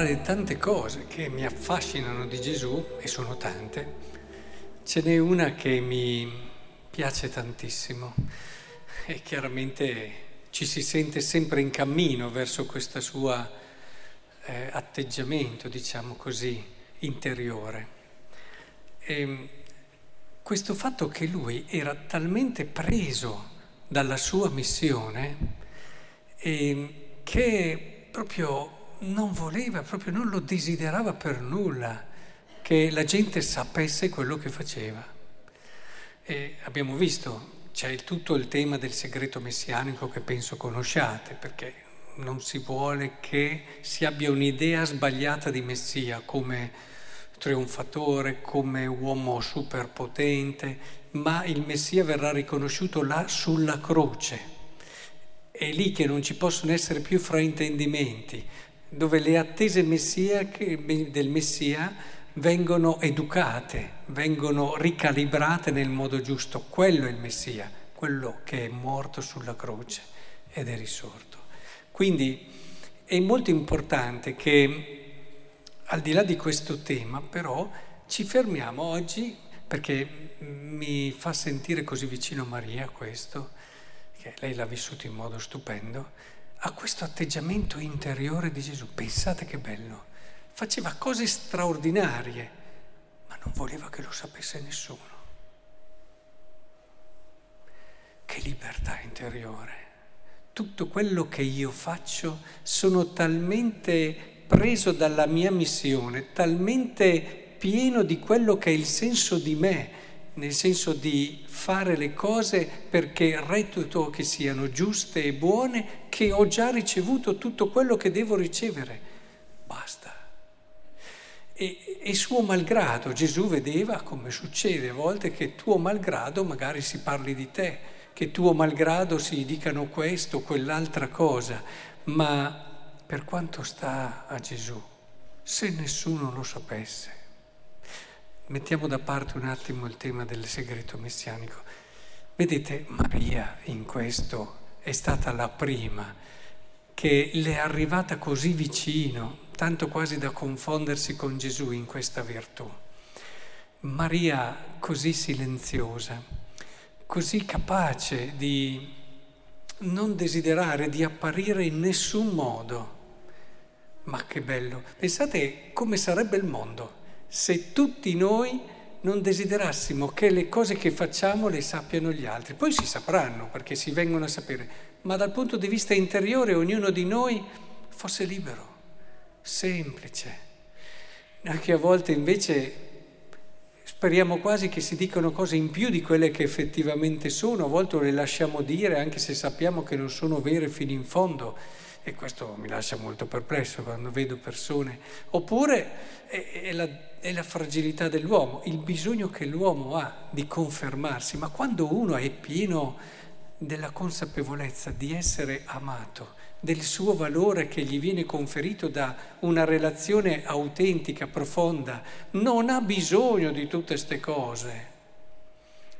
tra le tante cose che mi affascinano di Gesù, e sono tante, ce n'è una che mi piace tantissimo e chiaramente ci si sente sempre in cammino verso questo suo eh, atteggiamento, diciamo così, interiore. E questo fatto che lui era talmente preso dalla sua missione e che proprio non voleva, proprio non lo desiderava per nulla che la gente sapesse quello che faceva. E abbiamo visto, c'è tutto il tema del segreto messianico che penso conosciate, perché non si vuole che si abbia un'idea sbagliata di Messia come trionfatore, come uomo superpotente, ma il Messia verrà riconosciuto là sulla croce. È lì che non ci possono essere più fraintendimenti, dove le attese del Messia vengono educate, vengono ricalibrate nel modo giusto. Quello è il Messia, quello che è morto sulla croce ed è risorto. Quindi è molto importante che al di là di questo tema, però, ci fermiamo oggi perché mi fa sentire così vicino Maria questo, che lei l'ha vissuto in modo stupendo, a questo atteggiamento interiore di Gesù. Pensate che bello. Faceva cose straordinarie, ma non voleva che lo sapesse nessuno. Che libertà interiore. Tutto quello che io faccio sono talmente preso dalla mia missione, talmente pieno di quello che è il senso di me, nel senso di fare le cose perché reputo che siano giuste e buone, che ho già ricevuto tutto quello che devo ricevere. Basta. E, e suo malgrado, Gesù vedeva come succede a volte che tuo malgrado magari si parli di te, che tuo malgrado si dicano questo o quell'altra cosa, ma per quanto sta a Gesù, se nessuno lo sapesse, Mettiamo da parte un attimo il tema del segreto messianico. Vedete, Maria in questo è stata la prima che le è arrivata così vicino, tanto quasi da confondersi con Gesù in questa virtù. Maria così silenziosa, così capace di non desiderare di apparire in nessun modo. Ma che bello! Pensate come sarebbe il mondo se tutti noi non desiderassimo che le cose che facciamo le sappiano gli altri. Poi si sapranno perché si vengono a sapere, ma dal punto di vista interiore ognuno di noi fosse libero, semplice. Anche a volte invece speriamo quasi che si dicano cose in più di quelle che effettivamente sono, a volte le lasciamo dire anche se sappiamo che non sono vere fino in fondo e questo mi lascia molto perplesso quando vedo persone. Oppure è, è, la, è la fragilità dell'uomo, il bisogno che l'uomo ha di confermarsi, ma quando uno è pieno della consapevolezza di essere amato, del suo valore che gli viene conferito da una relazione autentica, profonda, non ha bisogno di tutte queste cose.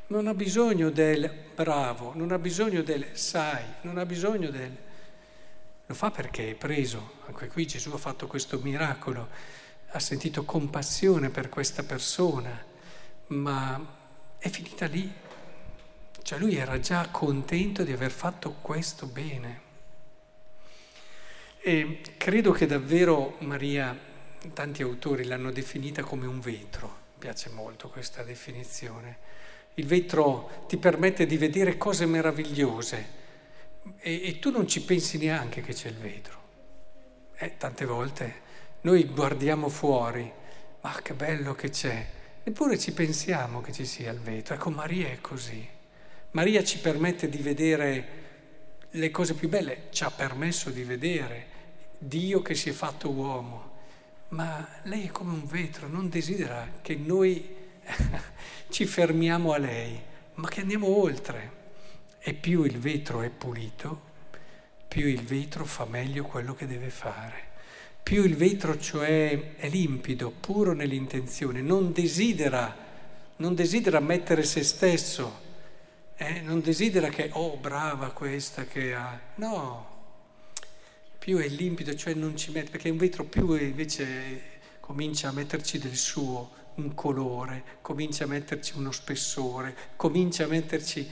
Non ha bisogno del bravo, non ha bisogno del sai, non ha bisogno del lo fa perché è preso, anche qui Gesù ha fatto questo miracolo, ha sentito compassione per questa persona, ma è finita lì. Cioè lui era già contento di aver fatto questo bene. E credo che davvero Maria, tanti autori l'hanno definita come un vetro, mi piace molto questa definizione. Il vetro ti permette di vedere cose meravigliose, e, e tu non ci pensi neanche che c'è il vetro. Eh, tante volte noi guardiamo fuori, ma che bello che c'è, eppure ci pensiamo che ci sia il vetro. Ecco, Maria è così. Maria ci permette di vedere le cose più belle, ci ha permesso di vedere Dio che si è fatto uomo, ma lei è come un vetro, non desidera che noi ci fermiamo a lei, ma che andiamo oltre. E più il vetro è pulito, più il vetro fa meglio quello che deve fare. Più il vetro cioè è limpido, puro nell'intenzione, non desidera, non desidera mettere se stesso, eh? non desidera che, oh brava questa che ha, no, più è limpido, cioè non ci mette, perché un vetro più invece comincia a metterci del suo, un colore, comincia a metterci uno spessore, comincia a metterci,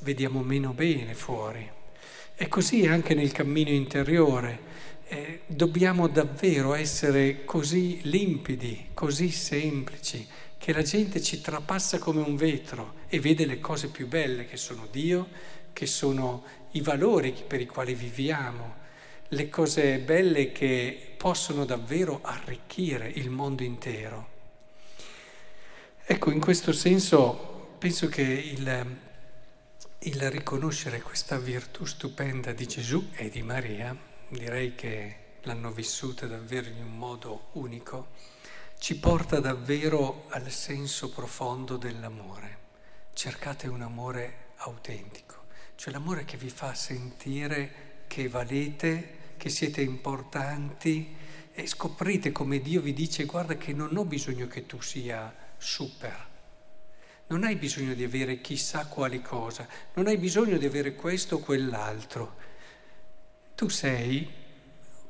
vediamo meno bene fuori. E così anche nel cammino interiore. Eh, dobbiamo davvero essere così limpidi, così semplici, che la gente ci trapassa come un vetro e vede le cose più belle che sono Dio, che sono i valori per i quali viviamo, le cose belle che possono davvero arricchire il mondo intero. Ecco, in questo senso penso che il, il riconoscere questa virtù stupenda di Gesù e di Maria, direi che l'hanno vissuta davvero in un modo unico, ci porta davvero al senso profondo dell'amore. Cercate un amore autentico, cioè l'amore che vi fa sentire che valete, che siete importanti e scoprite come Dio vi dice guarda che non ho bisogno che tu sia super, non hai bisogno di avere chissà quali cosa, non hai bisogno di avere questo o quell'altro. Tu sei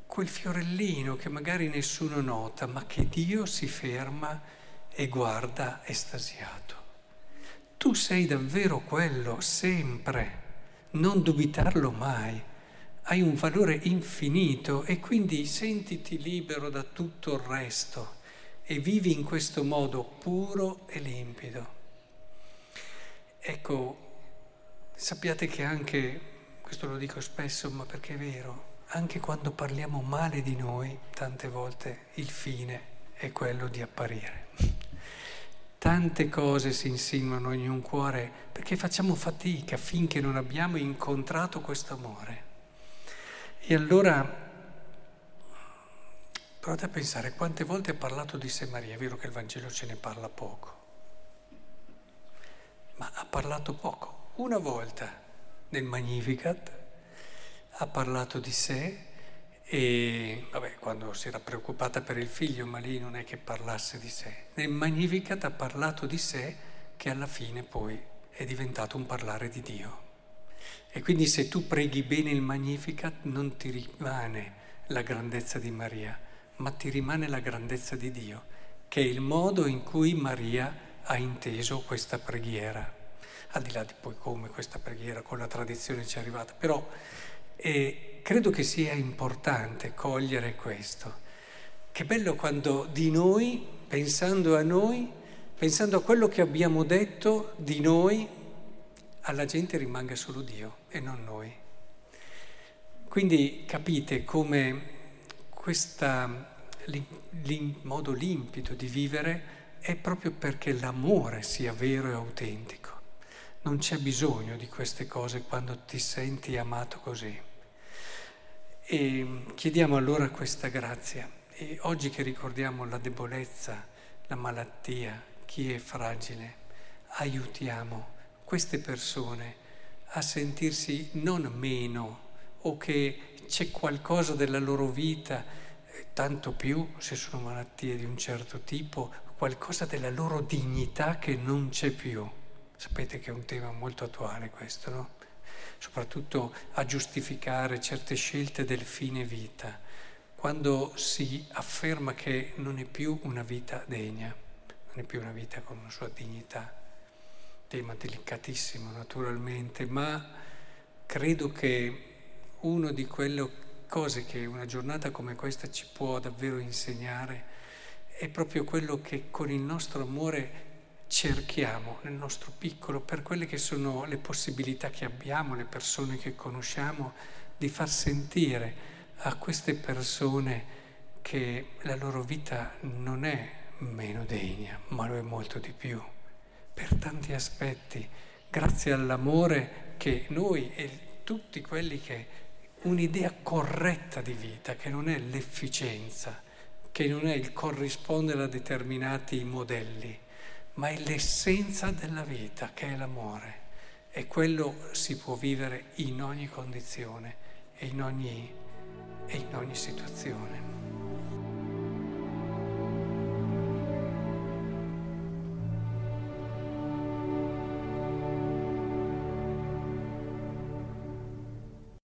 quel fiorellino che magari nessuno nota, ma che Dio si ferma e guarda estasiato. Tu sei davvero quello, sempre, non dubitarlo mai. Hai un valore infinito e quindi sentiti libero da tutto il resto e vivi in questo modo puro e limpido. Ecco, sappiate che anche, questo lo dico spesso, ma perché è vero, anche quando parliamo male di noi, tante volte il fine è quello di apparire. Tante cose si insinuano in un cuore perché facciamo fatica finché non abbiamo incontrato questo amore. E allora provate a pensare quante volte ha parlato di sé Maria, è vero che il Vangelo ce ne parla poco, ma ha parlato poco, una volta nel Magnificat ha parlato di sé e vabbè, quando si era preoccupata per il figlio, ma lì non è che parlasse di sé. Nel Magnificat ha parlato di sé che alla fine poi è diventato un parlare di Dio. E quindi se tu preghi bene il Magnificat non ti rimane la grandezza di Maria, ma ti rimane la grandezza di Dio, che è il modo in cui Maria ha inteso questa preghiera. Al di là di poi come questa preghiera con la tradizione ci è arrivata, però e credo che sia importante cogliere questo. Che bello quando di noi, pensando a noi, pensando a quello che abbiamo detto di noi, alla gente rimanga solo Dio e non noi. Quindi capite come questo modo limpido di vivere è proprio perché l'amore sia vero e autentico. Non c'è bisogno di queste cose quando ti senti amato così. E chiediamo allora questa grazia. E oggi che ricordiamo la debolezza, la malattia, chi è fragile, aiutiamo queste persone a sentirsi non meno o che c'è qualcosa della loro vita, eh, tanto più se sono malattie di un certo tipo, qualcosa della loro dignità che non c'è più. Sapete che è un tema molto attuale questo, no? soprattutto a giustificare certe scelte del fine vita, quando si afferma che non è più una vita degna, non è più una vita con una sua dignità, tema delicatissimo naturalmente, ma credo che una di quelle cose che una giornata come questa ci può davvero insegnare è proprio quello che con il nostro amore cerchiamo nel nostro piccolo, per quelle che sono le possibilità che abbiamo, le persone che conosciamo, di far sentire a queste persone che la loro vita non è meno degna, ma lo è molto di più, per tanti aspetti, grazie all'amore che noi e tutti quelli che un'idea corretta di vita, che non è l'efficienza, che non è il corrispondere a determinati modelli, ma è l'essenza della vita che è l'amore e quello si può vivere in ogni condizione e in ogni, e in ogni situazione.